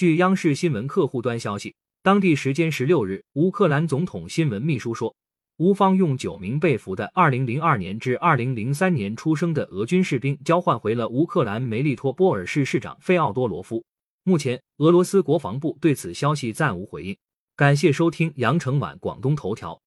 据央视新闻客户端消息当地时间十六日乌克兰总统新闻秘书说乌方用九名被俘的二零零二年至二零零三年出生的俄军士兵交换回了乌克兰梅利托波尔市市长费奥多罗夫。目前俄罗斯国防部对此消息暂无回应。感谢收听羊城晚广东头条。